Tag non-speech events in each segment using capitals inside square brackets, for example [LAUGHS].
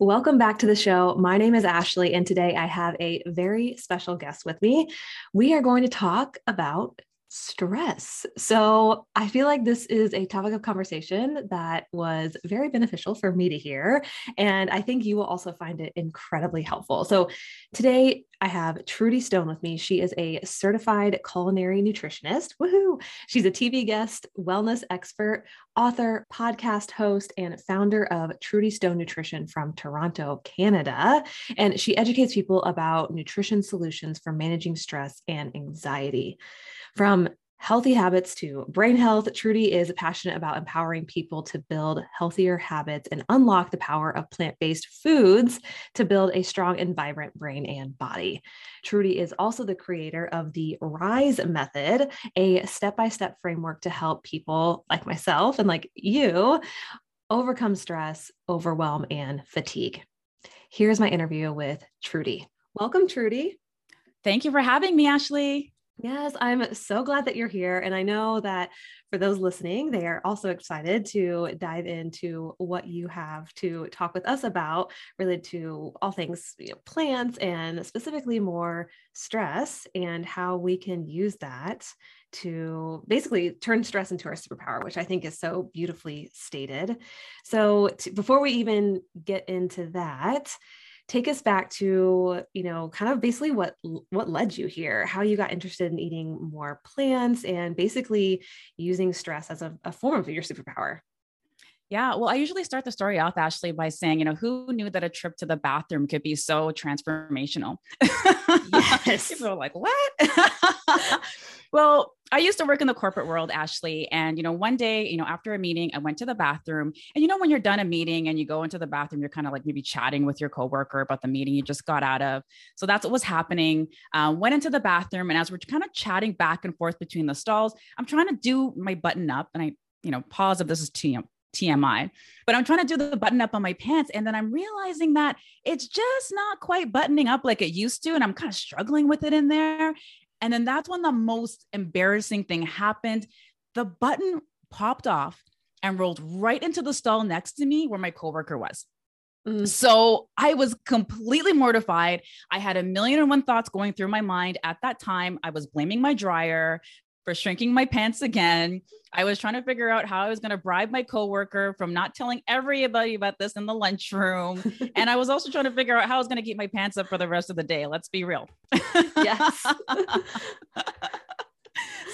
Welcome back to the show. My name is Ashley, and today I have a very special guest with me. We are going to talk about stress. So I feel like this is a topic of conversation that was very beneficial for me to hear. And I think you will also find it incredibly helpful. So today I have Trudy Stone with me. She is a certified culinary nutritionist. Woohoo! She's a TV guest, wellness expert, author, podcast host, and founder of Trudy Stone Nutrition from Toronto, Canada. And she educates people about nutrition solutions for managing stress and anxiety. From healthy habits to brain health, Trudy is passionate about empowering people to build healthier habits and unlock the power of plant based foods to build a strong and vibrant brain and body. Trudy is also the creator of the RISE method, a step by step framework to help people like myself and like you overcome stress, overwhelm, and fatigue. Here's my interview with Trudy. Welcome, Trudy. Thank you for having me, Ashley. Yes, I'm so glad that you're here. And I know that for those listening, they are also excited to dive into what you have to talk with us about related to all things you know, plants and specifically more stress and how we can use that to basically turn stress into our superpower, which I think is so beautifully stated. So, before we even get into that, take us back to you know kind of basically what what led you here how you got interested in eating more plants and basically using stress as a, a form of your superpower yeah, well, I usually start the story off, Ashley, by saying, you know, who knew that a trip to the bathroom could be so transformational? [LAUGHS] Yes. People are like, what? [LAUGHS] well, I used to work in the corporate world, Ashley. And, you know, one day, you know, after a meeting, I went to the bathroom. And, you know, when you're done a meeting and you go into the bathroom, you're kind of like maybe chatting with your coworker about the meeting you just got out of. So that's what was happening. Uh, went into the bathroom. And as we're kind of chatting back and forth between the stalls, I'm trying to do my button up. And I, you know, pause if this is TMI, but I'm trying to do the button up on my pants. And then I'm realizing that it's just not quite buttoning up like it used to. And I'm kind of struggling with it in there. And then that's when the most embarrassing thing happened. The button popped off and rolled right into the stall next to me where my coworker was. Mm. So I was completely mortified. I had a million and one thoughts going through my mind at that time. I was blaming my dryer for shrinking my pants again. I was trying to figure out how I was going to bribe my coworker from not telling everybody about this in the lunchroom. [LAUGHS] and I was also trying to figure out how I was going to keep my pants up for the rest of the day. Let's be real. yes. [LAUGHS]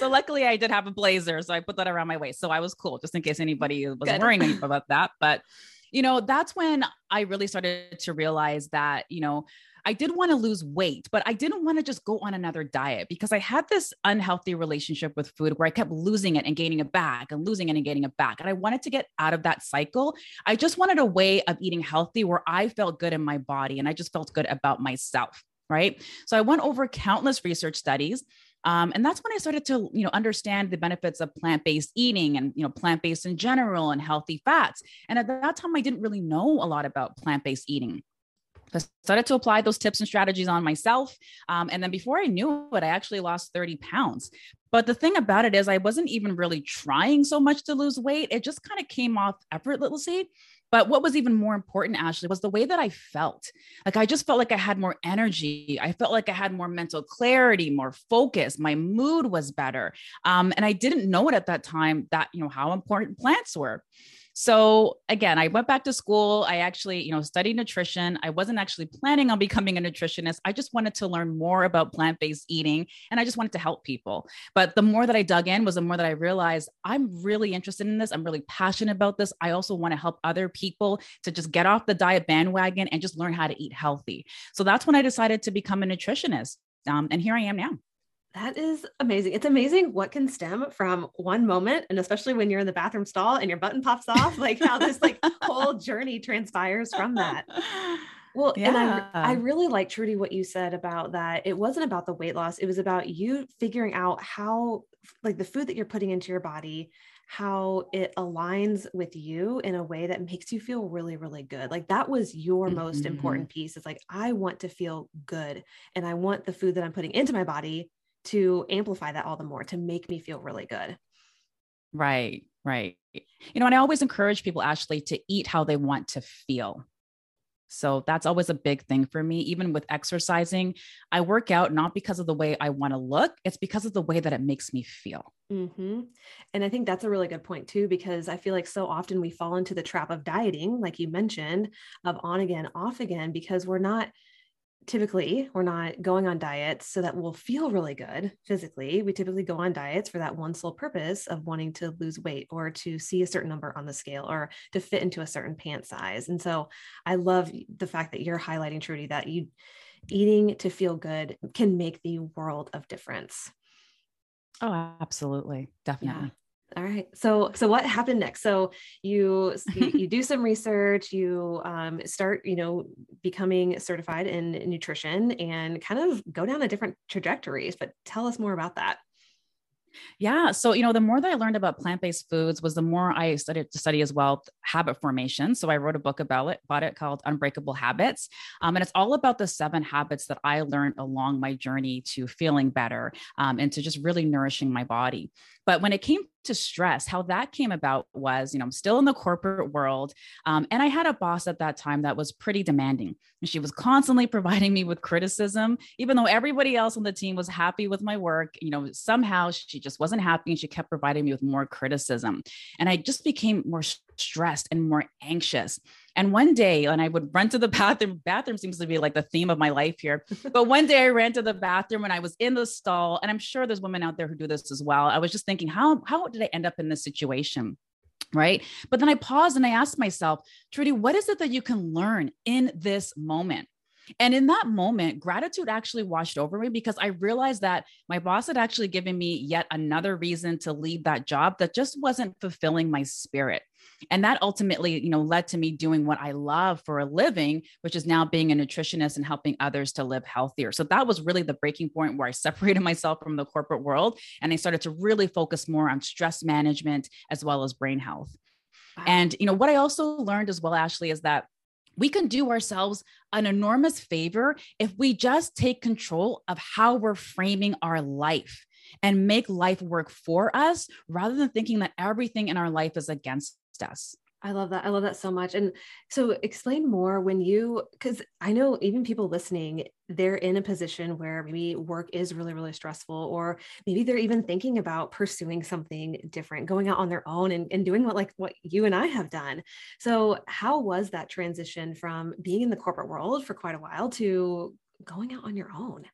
so luckily I did have a blazer. So I put that around my waist. So I was cool just in case anybody was Good. worrying [LAUGHS] about that. But, you know, that's when I really started to realize that, you know, I did want to lose weight, but I didn't want to just go on another diet because I had this unhealthy relationship with food where I kept losing it and gaining it back and losing it and gaining it back. And I wanted to get out of that cycle. I just wanted a way of eating healthy where I felt good in my body and I just felt good about myself. Right. So I went over countless research studies. Um, and that's when I started to, you know, understand the benefits of plant-based eating and, you know, plant-based in general and healthy fats. And at that time, I didn't really know a lot about plant-based eating. I started to apply those tips and strategies on myself. Um, and then before I knew it, I actually lost 30 pounds. But the thing about it is, I wasn't even really trying so much to lose weight. It just kind of came off effortlessly. But what was even more important, Ashley, was the way that I felt. Like I just felt like I had more energy. I felt like I had more mental clarity, more focus. My mood was better. Um, and I didn't know it at that time that, you know, how important plants were. So again, I went back to school. I actually, you know, studied nutrition. I wasn't actually planning on becoming a nutritionist. I just wanted to learn more about plant-based eating and I just wanted to help people. But the more that I dug in was the more that I realized I'm really interested in this. I'm really passionate about this. I also want to help other people to just get off the diet bandwagon and just learn how to eat healthy. So that's when I decided to become a nutritionist. Um, and here I am now. That is amazing. It's amazing what can stem from one moment, and especially when you're in the bathroom stall and your button pops off, like how this like whole [LAUGHS] journey transpires from that. Well, yeah. and I, I really like Trudy what you said about that. It wasn't about the weight loss. It was about you figuring out how like the food that you're putting into your body, how it aligns with you in a way that makes you feel really, really good. Like that was your mm-hmm. most important piece. It's like, I want to feel good and I want the food that I'm putting into my body to amplify that all the more, to make me feel really good. Right, right. You know, and I always encourage people actually to eat how they want to feel. So that's always a big thing for me. Even with exercising, I work out not because of the way I want to look, it's because of the way that it makes me feel. Mm-hmm. And I think that's a really good point, too, because I feel like so often we fall into the trap of dieting, like you mentioned, of on again, off again, because we're not typically we're not going on diets so that we'll feel really good physically. We typically go on diets for that one sole purpose of wanting to lose weight or to see a certain number on the scale or to fit into a certain pant size. And so I love the fact that you're highlighting Trudy that you eating to feel good can make the world of difference. Oh, absolutely. Definitely. Yeah. All right. So so what happened next? So you you, [LAUGHS] you do some research, you um, start you know becoming certified in nutrition and kind of go down a different trajectories. But tell us more about that. Yeah. So, you know, the more that I learned about plant based foods was the more I started to study as well habit formation. So, I wrote a book about it, about it called Unbreakable Habits. Um, and it's all about the seven habits that I learned along my journey to feeling better um, and to just really nourishing my body. But when it came to stress, how that came about was, you know, I'm still in the corporate world. Um, and I had a boss at that time that was pretty demanding. And she was constantly [LAUGHS] providing me with criticism, even though everybody else on the team was happy with my work. You know, somehow she just wasn't happy and she kept providing me with more criticism. And I just became more stressed and more anxious. And one day, and I would run to the [LAUGHS] bathroom. Bathroom seems to be like the theme of my life here. [LAUGHS] But one day I ran to the bathroom and I was in the stall. And I'm sure there's women out there who do this as well. I was just thinking, how, how did I end up in this situation? Right. But then I paused and I asked myself, Trudy, what is it that you can learn in this moment? And in that moment, gratitude actually washed over me because I realized that my boss had actually given me yet another reason to leave that job that just wasn't fulfilling my spirit. And that ultimately, you know, led to me doing what I love for a living, which is now being a nutritionist and helping others to live healthier. So that was really the breaking point where I [LAUGHS] separated myself from the corporate world and I started to really focus more on stress management as well as brain health. Wow. And you know what I also learned as well Ashley is that we can do ourselves an enormous favor if we just take control of how we're framing our life and make life work for us rather than thinking that everything in our life is against us. I love that. I love that so much. And so explain more when you, because I know even people listening, they're in a position where maybe work is really, really stressful, or maybe they're even thinking about pursuing something different, going out on their own and, and doing what like what you and I have done. So how was that transition from being in the corporate world for quite a while to going out on your own?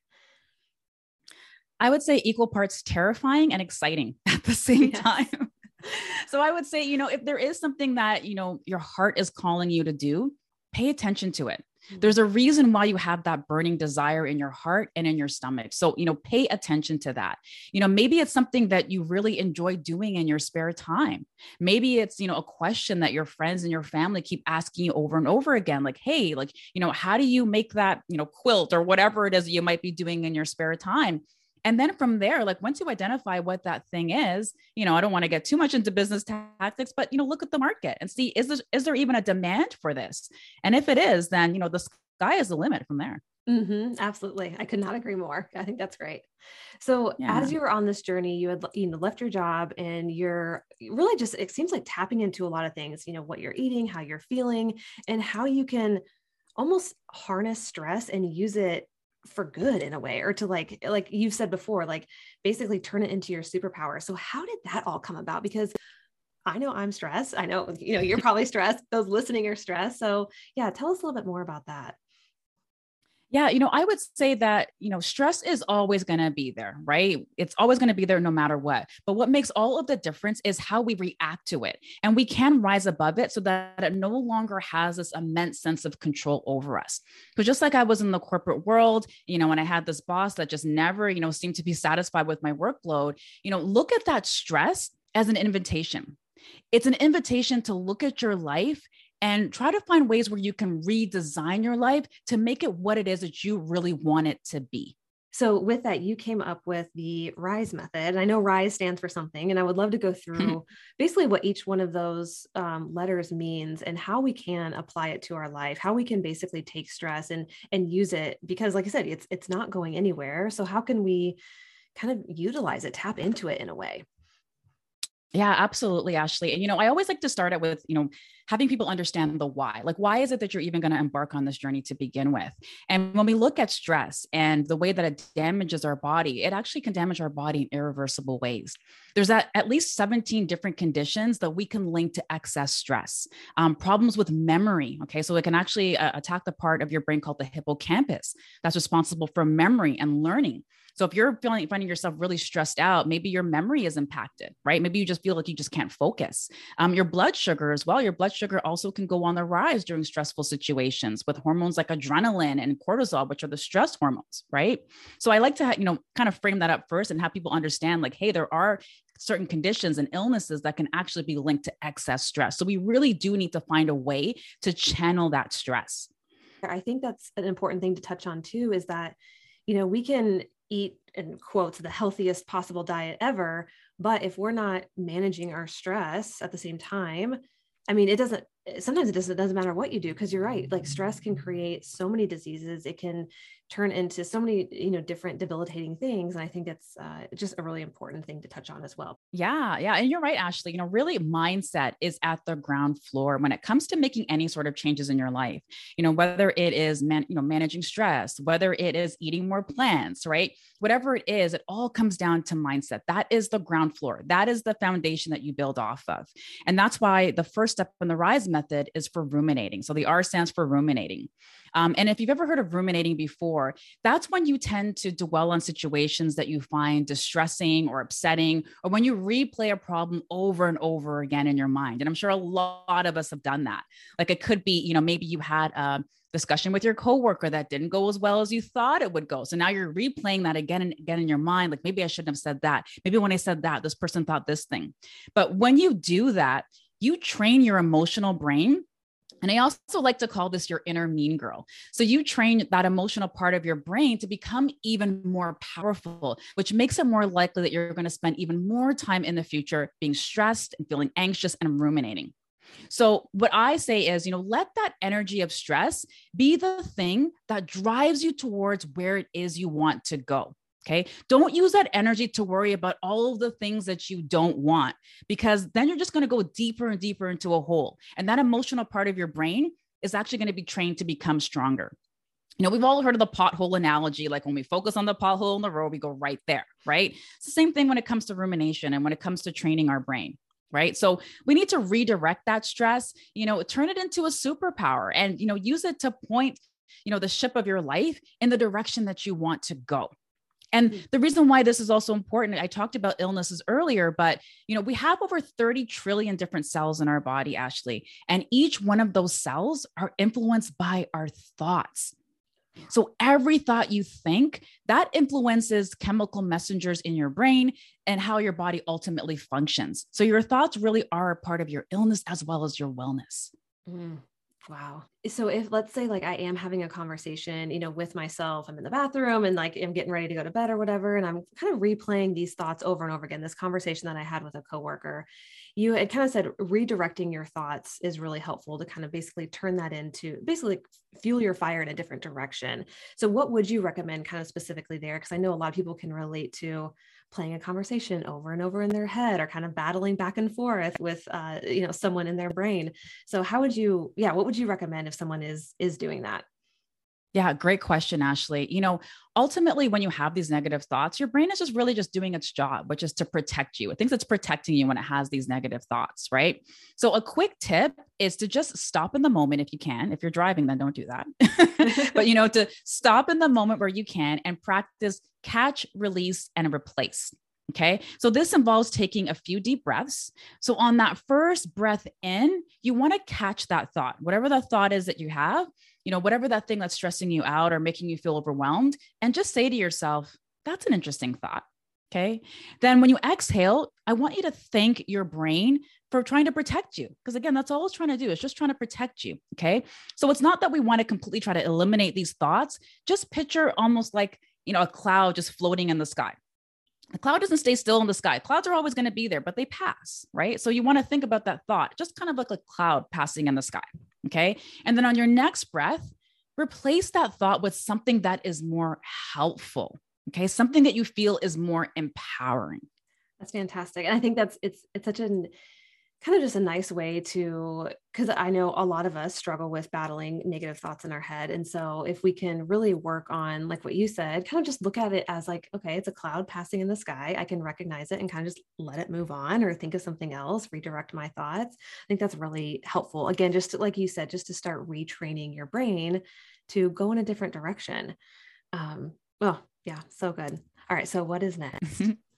I would say equal parts terrifying and exciting at the same yes. time so I would say, you know, if there is something that, you know, your heart is calling you to do, pay attention to it. Mm-hmm. There's a reason why you have that burning desire in your heart and in your stomach. So, you know, pay attention to that. You know, maybe it's something that you really enjoy doing in your spare time. Maybe it's, you know, a question that your friends and your family keep asking you over and over again like, "Hey, like, you know, how do you make that, you know, quilt or whatever it is you might be doing in your spare time?" And then from there, like once you identify what that thing is, you know, I don't want to get too much into business tactics, but you know, look at the market and see is there is there even a demand for this? And if it is, then you know, the sky is the limit from there. Mm-hmm, absolutely, I could not agree more. I think that's great. So, yeah. as you were on this journey, you had you know left your job, and you're really just it seems like tapping into a lot of things. You know, what you're eating, how you're feeling, and how you can almost harness stress and use it for good in a way or to like like you've said before like basically turn it into your superpower. So how did that all come about? Because i know i'm stressed. I know you know you're probably stressed. Those listening are stressed. So yeah tell us a little bit more about that yeah, you know, I would say that, you know, stress is always going to be there, right? It's always going to be there no matter what. But what makes all of the difference is how we react to it. And we can rise above it so that it no longer has this immense sense of control over us. Because just like I was in the corporate world, you know, when I had this boss that just never, you know, seemed to be satisfied with my workload, you know, look at that stress as an invitation. It's an invitation to look at your life and try to find ways where you can redesign your life to make it what it is that you really want it to be. So, with that, you came up with the RISE method. And I know RISE stands for something, and I would love to go [LAUGHS] through basically what each one of those um, letters means and how we can apply it to our life, how we can basically take stress and and use it because, like I said, it's it's not going anywhere. So, how can we kind of utilize it, tap into it in a way? Yeah, absolutely, Ashley. And you know, I always like to start it with, you know, having people understand the why. Like, why is it that you're even going to embark on this journey to begin with? And when we look at stress and the way that it damages our body, it actually can damage our body in irreversible ways. There's at, at least 17 different conditions that we can link to excess stress. Um, problems with memory. Okay. So it can actually uh, attack the part of your brain called the hippocampus that's responsible for memory and learning. So if you're feeling finding yourself really stressed out, maybe your memory is impacted, right? Maybe you just feel like you just can't focus. Um, your blood sugar as well. Your blood sugar also can go on the rise during stressful situations with hormones like adrenaline and cortisol, which are the stress hormones, right? So I like to, you know, kind of frame that up first and have people understand, like, hey, there are certain conditions and illnesses that can actually be linked to excess stress. So we really do need to find a way to channel that stress. I think that's an important thing to touch on too is that you know we can eat in quotes the healthiest possible diet ever. But if we're not managing our stress at the same time i mean it doesn't sometimes it doesn't, it doesn't matter what you do because you're right. Like stress can create so many diseases. It can turn into so many you know different debilitating things and i think it's uh, just a really important thing to touch on as well. Yeah yeah and you're right ashley you know really mindset is at the ground floor when it comes to making any sort of changes in your life you know whether it is man you know managing stress whether it is eating more plants right? Whatever it is it all comes down to mindset. That is the ground floor. That is the foundation that you build off of and that's why the first step in the rise method is for ruminating. So the r stands for ruminating um, and if you've ever heard of ruminating before, that's when you tend to dwell on situations that you find distressing or upsetting, or when you replay a problem over and over again in your mind. And I'm sure a lot of us have done that. Like it could be, you know, maybe you had a discussion with your coworker that didn't go as well as you thought it would go. So now you're replaying that again and again in your mind. Like maybe I shouldn't have said that. Maybe when I said that, this person thought this thing. But when you do that, you train your emotional brain and I also like to call this your inner mean girl. So you train that emotional part of your brain to become even more powerful, which makes it more likely that you're going to spend even more time in the future being stressed and feeling anxious and ruminating. So, what I say is, you know, let that energy of stress be the thing that drives you towards where it is you want to go. Okay. Don't use that energy to worry about all of the things that you don't want, because then you're just going to go deeper and deeper into a hole. And that emotional part of your brain is actually going to be trained to become stronger. You know, we've all heard of the pothole analogy. Like when we focus on the pothole in the road, we go right there, right? It's the same thing when it comes to rumination and when it comes to training our brain right so we need to redirect that stress you know turn it into a superpower and you know use it to point you know the ship of your life in the direction that you want to go and mm. the reason why this is also important, I talked about illnesses earlier, but you know, we have over 30 trillion different cells in our body, Ashley, and each one of those cells are influenced by our thoughts. So every thought you think, that influences chemical messengers in your brain and how your body ultimately functions. So your thoughts really are a part of your illness as well as your wellness. Mm. Wow. So if let's say like I am having a conversation, you know, with myself, I'm in the bathroom and like I'm getting ready to go to bed or whatever, and I'm kind of replaying these thoughts over and over again. This conversation that I had with a coworker, you had kind of said redirecting your thoughts is really helpful to kind of basically turn that into basically fuel your fire in a different direction. So what would you recommend kind of specifically there? Because I know a lot of people can relate to playing a conversation over and over in their head or kind of battling back and forth with uh, you know someone in their brain. So how would you yeah what would you recommend if someone is is doing that yeah, great question, Ashley. You know, ultimately, when you have these negative thoughts, your brain is just really just doing its job, which is to protect you. It thinks it's protecting you when it has these negative thoughts, right? So, a quick tip is to just stop in the moment if you can. If you're driving, then don't do that. [LAUGHS] but, you know, to stop in the moment where you can and practice catch, release, and replace. Okay. So this involves taking a few deep breaths. So on that first breath in, you want to catch that thought, whatever the thought is that you have, you know, whatever that thing that's stressing you out or making you feel overwhelmed, and just say to yourself, that's an interesting thought. Okay. Then when you exhale, I want you to thank your brain for trying to protect you. Because again, that's all it's trying to do. It's just trying to protect you. Okay. So it's not that we want to completely try to eliminate these thoughts. Just picture almost like, you know, a cloud just floating in the sky. The cloud doesn't stay still in the sky. Clouds are always going to be there, but they pass, right? So you want to think about that thought, just kind of like a cloud passing in the sky. Okay. And then on your next breath, replace that thought with something that is more helpful. Okay. Something that you feel is more empowering. That's fantastic. And I think that's it's it's such an kind of just a nice way to because i know a lot of us struggle with battling negative thoughts in our head. And so if we can really work on like what you said kind of just look at it as like okay it's a cloud passing in the sky. I can recognize it and kind of just let it move on or think of something else redirect my thoughts. I think that's really helpful. Again just to, like you said just to start retraining your brain to go in a different direction. Um well yeah so good. All right so what is next [LAUGHS]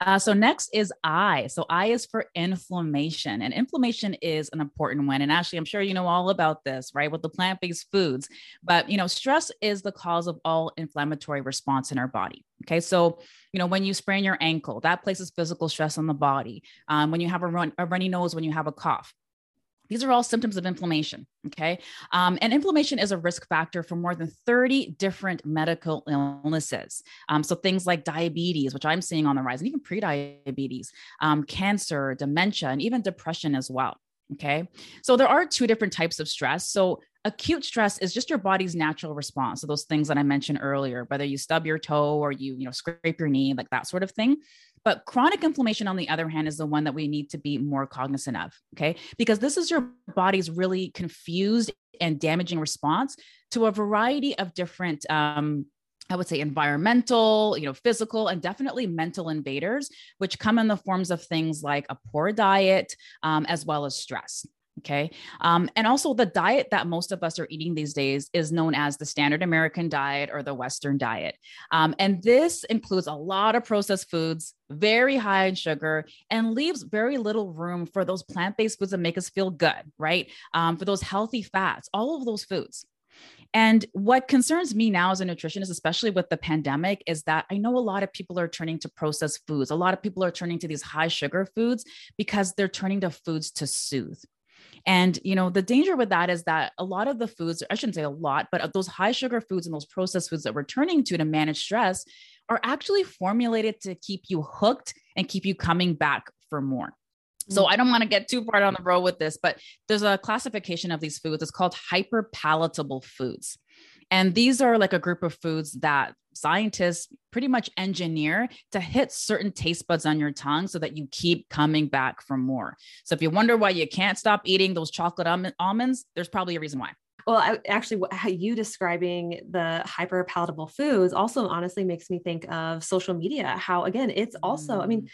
Uh, so next is I. So I is for inflammation, and inflammation is an important one. And actually, I'm sure you know all about this, right? With the plant-based foods, but you know, stress is the cause of all inflammatory response in our body. Okay, so you know when you sprain your ankle, that places physical stress on the body. Um, when you have a, run, a runny nose, when you have a cough, these are all symptoms of inflammation. Okay. Um, and inflammation is a risk factor for more than 30 different medical illnesses. Um, so things like diabetes, which I'm seeing on the rise, and even prediabetes, um, cancer, dementia, and even depression as well. Okay. So there are two different types of stress. So acute stress is just your body's natural response to those things that I mentioned earlier, whether you stub your toe or you, you know, scrape your knee, like that sort of thing. But chronic inflammation, on the other hand, is the one that we need to be more cognizant of. Okay. Because this is your body's really confused and damaging response to a variety of different, um, I would say environmental, you know, physical, and definitely mental invaders, which come in the forms of things like a poor diet, um, as well as stress. Okay. Um, and also, the diet that most of us are eating these days is known as the standard American diet or the Western diet. Um, and this includes a lot of processed foods, very high in sugar, and leaves very little room for those plant based foods that make us feel good, right? Um, for those healthy fats, all of those foods. And what concerns me now as a nutritionist, especially with the pandemic, is that I know a lot of people are turning to processed foods. A lot of people are turning to these high sugar foods because they're turning to foods to soothe. And, you know, the danger with that is that a lot of the foods, I shouldn't say a lot, but uh, those high sugar foods and those processed foods that we're turning to to manage stress are actually formulated to keep you hooked and keep you coming back for more. So mm. I don't want to get too far down the road with this, but there's a classification of these foods. It's called hyper palatable foods. And these are like a group of foods that scientists pretty much engineer to hit certain taste buds on your tongue so that you keep coming back for more. So if you wonder why you can't stop eating those chocolate almonds, there's probably a reason why. Well, I, actually, how you describing the hyper palatable foods also honestly makes me think of social media. How again, it's also, I mean, mm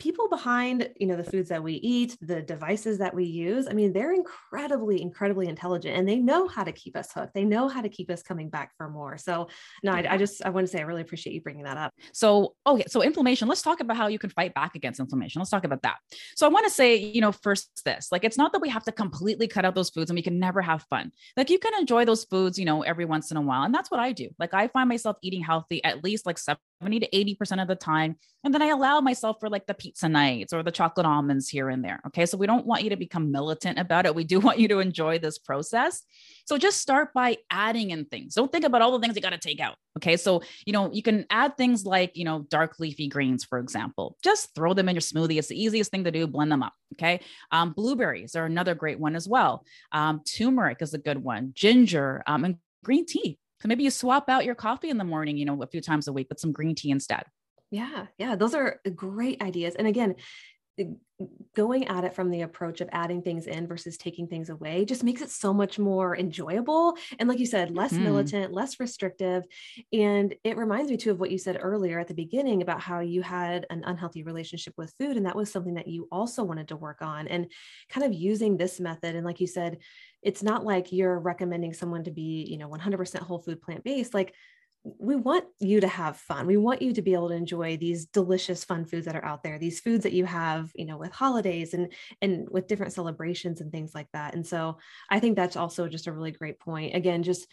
people behind you know the foods that we eat the devices that we use i mean they're incredibly incredibly intelligent and they know how to keep us hooked. They know how to keep us coming back for more. So no I, I, just i want to say i really appreciate you bringing that up. So okay so inflammation let's talk about how you can fight back against inflammation. Let's talk about that. So i want to say you know first this like it's not that we have to completely cut out those foods and we can never have fun. Like you can enjoy those foods you know every once in a while and that's what i do. Like i find myself eating healthy at least like 70 to 80% of the time. And then I allow myself for like the pizza nights or the chocolate almonds here and there. Okay. So we don't want you to become militant about it. We do [LAUGHS] want you to enjoy this process. So just start by adding in things. Don't think about all the things you got to take out. Okay. So, you know, you can add things like, you know, dark leafy greens, for example. Just throw them in your smoothie. It's the easiest thing to do. Blend them up. Okay. Um, blueberries are another great one as well. Um, turmeric is a good one. Ginger um, and green tea so maybe you swap out your coffee in the morning, you know, a few times a week with some green tea instead. Yeah. Yeah. Those are great ideas. And again, going at it from the approach of adding things in versus taking things away just makes it so much more enjoyable and like you said less mm. militant less restrictive and it reminds me too of what you said earlier at the beginning about how you had an unhealthy relationship with food and that was something that you also wanted to work on and kind of using this method and like you said it's not like you're recommending someone to be you know 100% whole food plant based like we want you to have fun. We want you to be able to enjoy these delicious fun foods that are out there, these foods that you have, you know, with holidays and and with different celebrations and things like that. And so I think that's also just a really great point. Again, just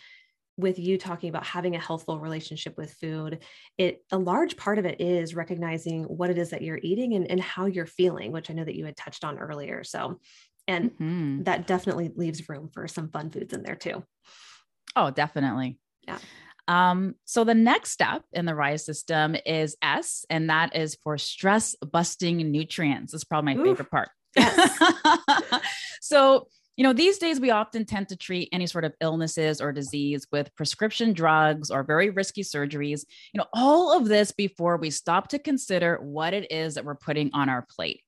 with you talking about having a healthful relationship with food, it a large part of it is recognizing what it is that you're eating and, and how you're feeling, which I know that you had touched on earlier. So, and mm-hmm. that definitely leaves room for some fun foods in there too. Oh, definitely. Yeah. Um, so the next step in the RISE system is S, and that is for stress busting nutrients. Is probably my Ooh. favorite part. Yes. [LAUGHS] so you know, these days we often tend to treat any sort of illnesses or disease with prescription drugs or very risky surgeries. You know, all of this before we stop to consider what it is that we're putting on our plate.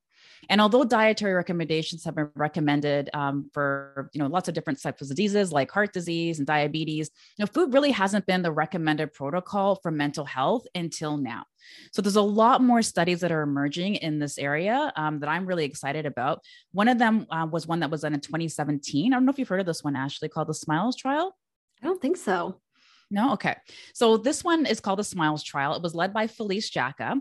And although dietary recommendations have been recommended um, for you know lots of different types of diseases like heart disease and diabetes, you know, food really hasn't been the recommended protocol for mental health until now. So there's a lot more studies that are emerging in this area um, that I'm really excited about. One of them uh, was one that was done in 2017. I don't know if you've heard of this one, Ashley, called the Smiles Trial. I don't think so. No, okay. So this one is called the Smiles Trial. It was led by Felice Jacka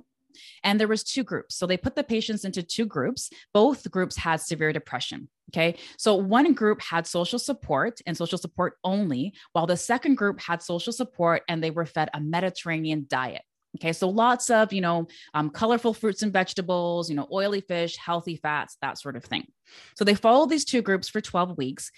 and there was two groups so they put the patients into two groups both groups had severe depression okay so one group had social support and social support only while the second group had social support and they were fed a mediterranean diet Okay, so lots of, you know, um, colorful fruits and vegetables, you know, oily fish, healthy fats, that sort of thing. So they followed these two groups for 12 weeks.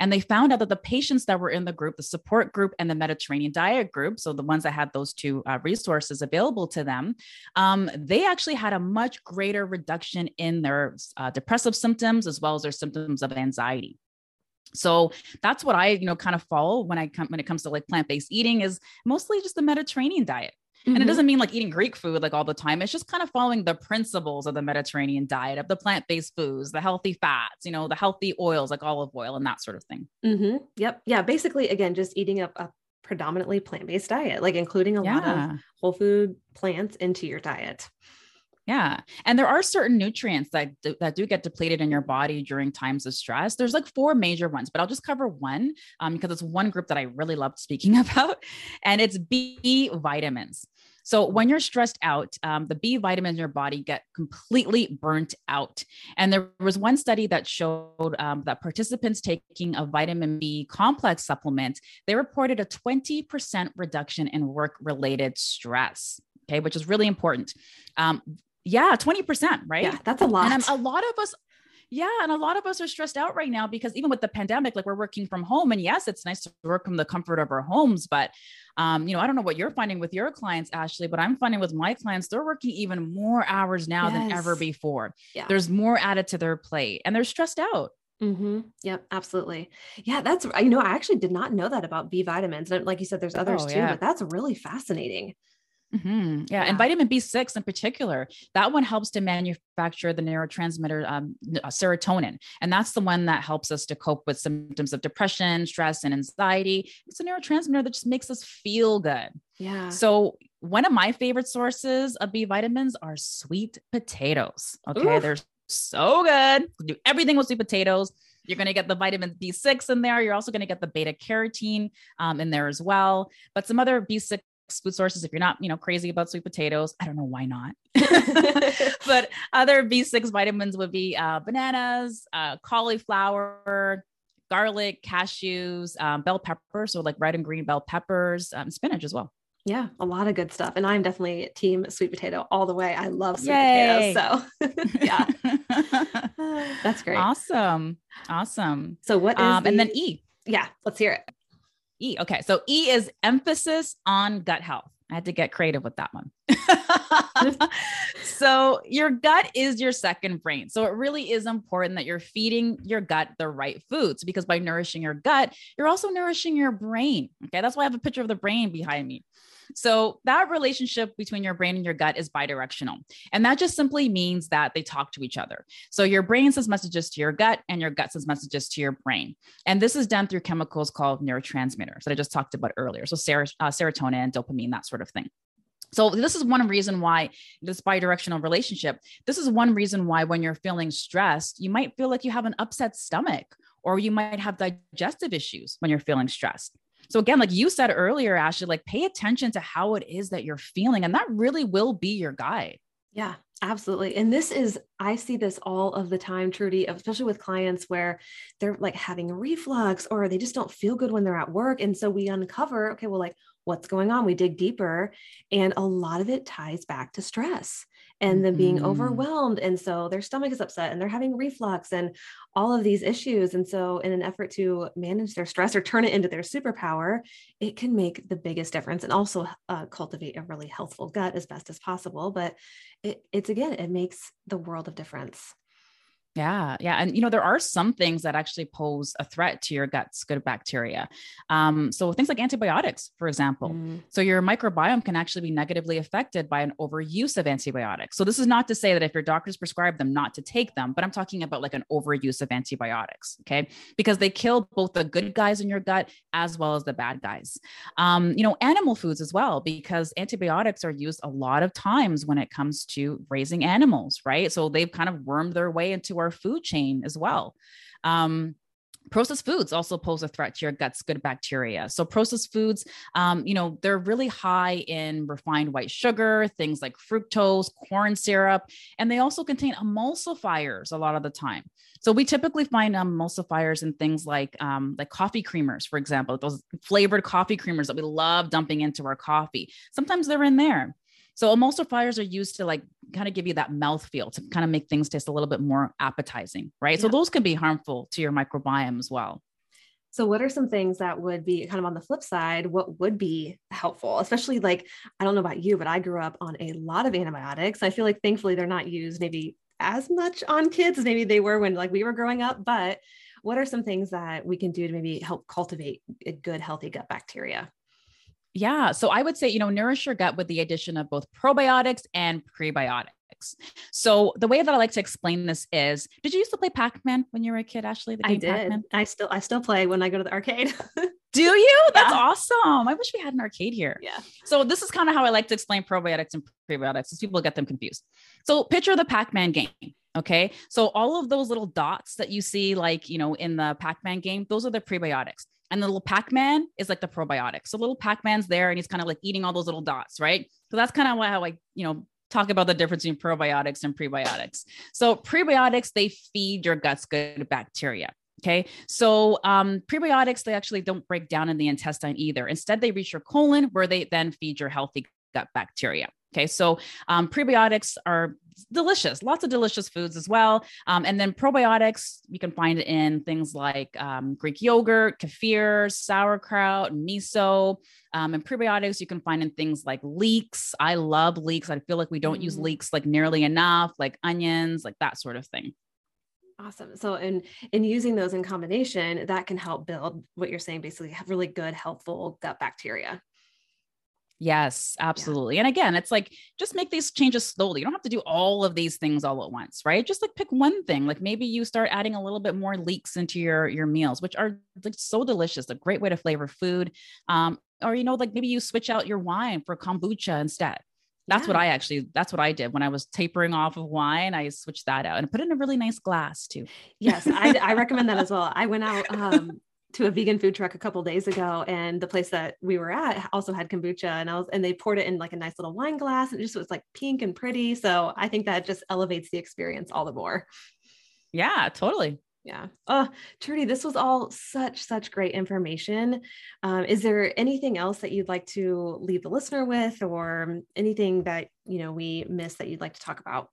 And they found out that the patients that were in the group, the support group and the Mediterranean diet group, so the ones that had those two uh, resources available to them, um, they actually had a much greater reduction in their uh, depressive symptoms as well as their symptoms of anxiety. So that's what I, you know, kind of follow when I come when it comes to like plant-based eating is mostly just the Mediterranean diet. Mm-hmm. And it mm-hmm. doesn't mean like eating Greek food like all the time. It's just kind of following the principles of the Mediterranean diet of the plant based foods, the healthy fats, you know, the healthy oils like olive oil and that sort of thing. Mm-hmm. Yep. Yeah. Basically, again, just eating a, a predominantly plant based diet, like including a yeah. lot of whole food plants into your diet. Yeah. And there are certain nutrients that, that do get depleted in your body during times of stress. There's like four major ones, but I'll just cover one um, because it's one group that I really loved speaking [LAUGHS] about, and it's B vitamins. So when you're stressed out, um, the B vitamins in your body get completely burnt out. And there was one study that showed um, that participants taking a vitamin B complex supplement, they reported a 20% reduction in work-related stress. Okay, which is really important. Um, yeah, 20%, right? Yeah, that's a lot. And um, a lot of us yeah. And a lot of us are stressed out right now because even with the pandemic, like we're working from home. And yes, it's nice to work from the comfort of our homes. But, um, you know, I don't know what you're finding with your clients, Ashley, but I'm finding with my clients, they're working even more hours now yes. than ever before. Yeah. There's more added to their plate and they're stressed out. Mm-hmm. Yep, absolutely. Yeah, that's you know, I actually did not know that about B vitamins. And like you said, there's others oh, too, yeah. but that's really fascinating. Mm-hmm. Yeah. yeah. And vitamin B6 in particular, that one helps to manufacture the neurotransmitter um, uh, serotonin. And that's the one that helps us to cope with symptoms of depression, stress, and anxiety. It's a neurotransmitter that just makes us feel good. Yeah. So, one of my favorite sources of B vitamins are sweet potatoes. Okay. Oof. They're so good. Do everything with sweet potatoes. You're going to get the vitamin B6 in there. You're also going to get the beta carotene um, in there as well. But some other B6 food sources. If you're not you know crazy about sweet potatoes i don't know why not. [LAUGHS] [LAUGHS] But other b6 vitamins would be uh, bananas uh, cauliflower garlic cashews um, bell peppers so like red and green bell peppers um, spinach as well. Yeah a lot of good stuff. And i'm definitely team sweet potato all the way. I love sweet Yay. potatoes so [LAUGHS] yeah. That's great. Awesome. Awesome. So what is um, the... and then e. Yeah let's hear it E. Okay. So E is emphasis on gut health. I had to get creative with that one. [LAUGHS] so, your gut is your second brain. So, it really is important that you're feeding your gut the right foods because by nourishing your gut, you're also nourishing your brain. Okay. That's why I have a picture of the brain behind me. So that relationship between your brain and your gut is bidirectional. And that just simply means that they talk to each other. So your brain sends messages to your gut and your gut sends messages to your brain. And this is done through chemicals called neurotransmitters that I just talked about earlier. So ser- uh, serotonin, dopamine, that sort of thing. So this is one reason why this bidirectional relationship, this is one reason why when you're feeling stressed, you might feel like you have an upset stomach or you might have digestive issues when you're feeling stressed. So again, like you said earlier, Ashley, like pay attention to how it is that you're feeling, and that really will be your guide. Yeah, Absolutely. And this is, I see this all of the time, Trudy, especially with clients where they're like having reflux or they just don't feel good when they're at work. And so we uncover, okay, well, like what's going on? We dig deeper. And a lot of it ties back to stress and then being mm-hmm. overwhelmed. And so their stomach is upset and they're having reflux and all of these issues. And so, in an effort to manage their stress or turn it into their superpower, it can make the biggest difference and also uh, cultivate a really healthful gut as best as possible. But it, it's again, it makes the world of difference. Yeah, yeah, and you know there are some things that actually pose a threat to your gut's good bacteria. Um, so things like antibiotics, for example. Mm. So your microbiome can actually be negatively affected by an overuse of antibiotics. So this is not to say that if your doctors prescribe them, not to take them, but I'm talking about like an overuse of antibiotics. Okay, because they kill both the good guys in your gut as well as the bad guys. Um, you know, animal foods as well, because antibiotics are used a lot of times when it comes to raising animals, right? So they've kind of wormed their way into our our food chain as well. Um, processed foods also pose a threat to your gut's good bacteria. So processed foods um, you know they're really high in refined white sugar things like fructose corn syrup and they also contain emulsifiers a lot of the time. So we typically find emulsifiers in things like um, like coffee creamers for example those flavored coffee creamers that we love dumping into our coffee. Sometimes they're in there so emulsifiers are used to like kind of give you that mouth feel to kind of make things taste a little bit more appetizing, right? Yeah. So those can be harmful to your microbiome as well. So, what are some things that would be kind of on the flip side? What would be helpful, especially like, I don't know about you, but I grew up on a lot of antibiotics. I feel like thankfully they're not used maybe as much on kids as maybe they were when like we were growing up. But what are some things that we can do to maybe help cultivate a good, healthy gut bacteria? Yeah. So I would say, you know, nourish your gut with the addition of both probiotics and prebiotics. So the way that I like to explain this is, did you used to play Pac-Man when you were a kid, Ashley? I did. Pac-Man? I still I still play when I go to the arcade. [LAUGHS] Do you? That's yeah. awesome. I wish we had an arcade here. Yeah. So this is kind of how I like to explain probiotics and prebiotics, because people get them confused. So picture the Pac-Man game. Okay. So all of those little dots that you see, like, you know, in the Pac-Man game, those are the prebiotics. And the little Pac-Man is like the probiotics. So little Pac-Man's there and he's kind of like eating all those little dots, right? So that's kind of how I, you know, talk about the difference between probiotics and prebiotics. So prebiotics, they feed your gut's good bacteria. Okay. So um, prebiotics, they actually don't break down in the intestine either. Instead, they reach your colon where they then feed your healthy gut bacteria. Okay, so um, prebiotics are delicious, lots of delicious foods as well. Um, and then probiotics, you can find it in things like um, Greek yogurt, kefir, sauerkraut, miso. Um, and prebiotics you can find in things like leeks. I love leeks. I feel like we don't mm. use leeks like nearly enough, like onions, like that sort of thing. Awesome. So in in using those in combination, that can help build what you're saying, basically have really good, helpful gut bacteria. Yes, absolutely. Yeah. And again, it's like just make these changes slowly. You don't have to do all of these things all at once, right? Just like pick one thing. Like maybe you start adding a little bit more leeks into your your meals, which are like so delicious. A great way to flavor food. Um, or you know, like maybe you switch out your wine for kombucha instead. That's yeah. what I actually that's what I did when I was tapering off of wine. I switched that out and put it in a really nice glass too. Yes, I, I recommend that as [LAUGHS] well. I went out um, to a vegan food truck a couple days ago and the place that we were at also had kombucha and I was and they poured it in like a nice little wine glass and it just was like pink and pretty so I think that just elevates the experience all the more. Yeah, totally. Yeah. Oh, Trudy, this was all such, such great information. Um, is there anything else that you'd like to leave the listener with or anything that, you know, we missed that you'd like to talk about?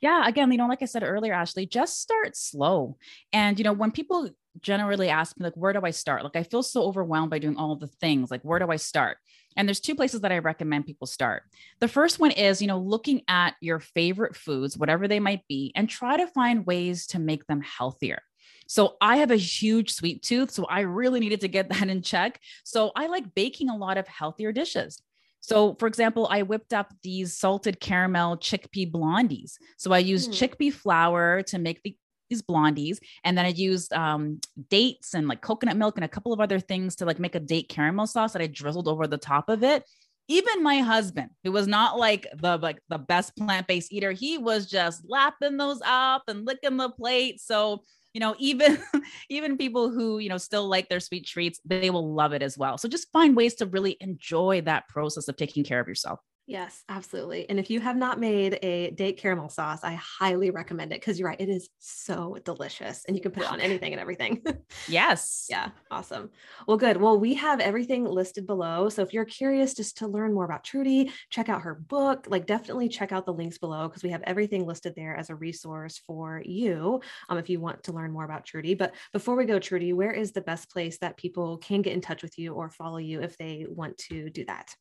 Yeah, again, you know, like I said earlier, Ashley, just start slow. And, you know, when people generally ask me like where do i start like i feel so overwhelmed by doing all the things like where do i start and there's two places that i recommend people start the first one is you know looking at your favorite foods whatever they might be and try to find ways to make them healthier so I have a huge sweet tooth. So I really needed to get [LAUGHS] that in check. So I like baking a lot of healthier dishes. So, for example, I whipped up these salted caramel chickpea blondies. So I used mm. chickpea flour to make the these blondies and then i used um, dates and like coconut milk and a couple of other things to like make a date caramel sauce that i drizzled over the top of it. Even my husband who was not like the like the best plant-based eater he was just lapping those up and licking the plate. So you know even [LAUGHS] even people who you know still like their sweet treats they will love it as well. So just find ways to really enjoy that process of taking care of yourself Yes, absolutely. And if you have not made a date caramel sauce, I highly recommend it because you're right, it is so delicious and you can put it on anything and everything. [LAUGHS] yes. Yeah, awesome. Well, good. Well, we have everything listed below. So if you're curious just to learn more about Trudy, check out her book. Like, definitely check out the links below because we have everything listed there as a resource for you um, if you want to learn more about Trudy. But before we go, Trudy, where is the best place that people can get in touch with you or follow you if they want to do that?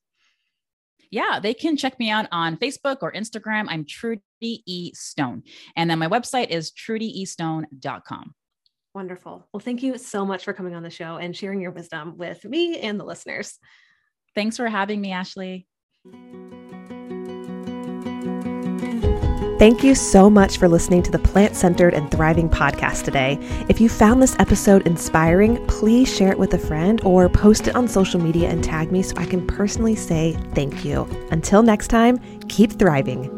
Yeah, they can check me out on Facebook or Instagram. I'm Trudy E. Stone. And then my website is trudyestone.com. Wonderful. Well, thank you so much for coming on the show and sharing your wisdom with me and the listeners. Thanks for having me, Ashley. Thank you so much for listening to the Plant Centered and Thriving podcast today. If you found this episode inspiring, please share it with a friend or post it on social media and tag me so I can personally say thank you. Until next time, keep thriving.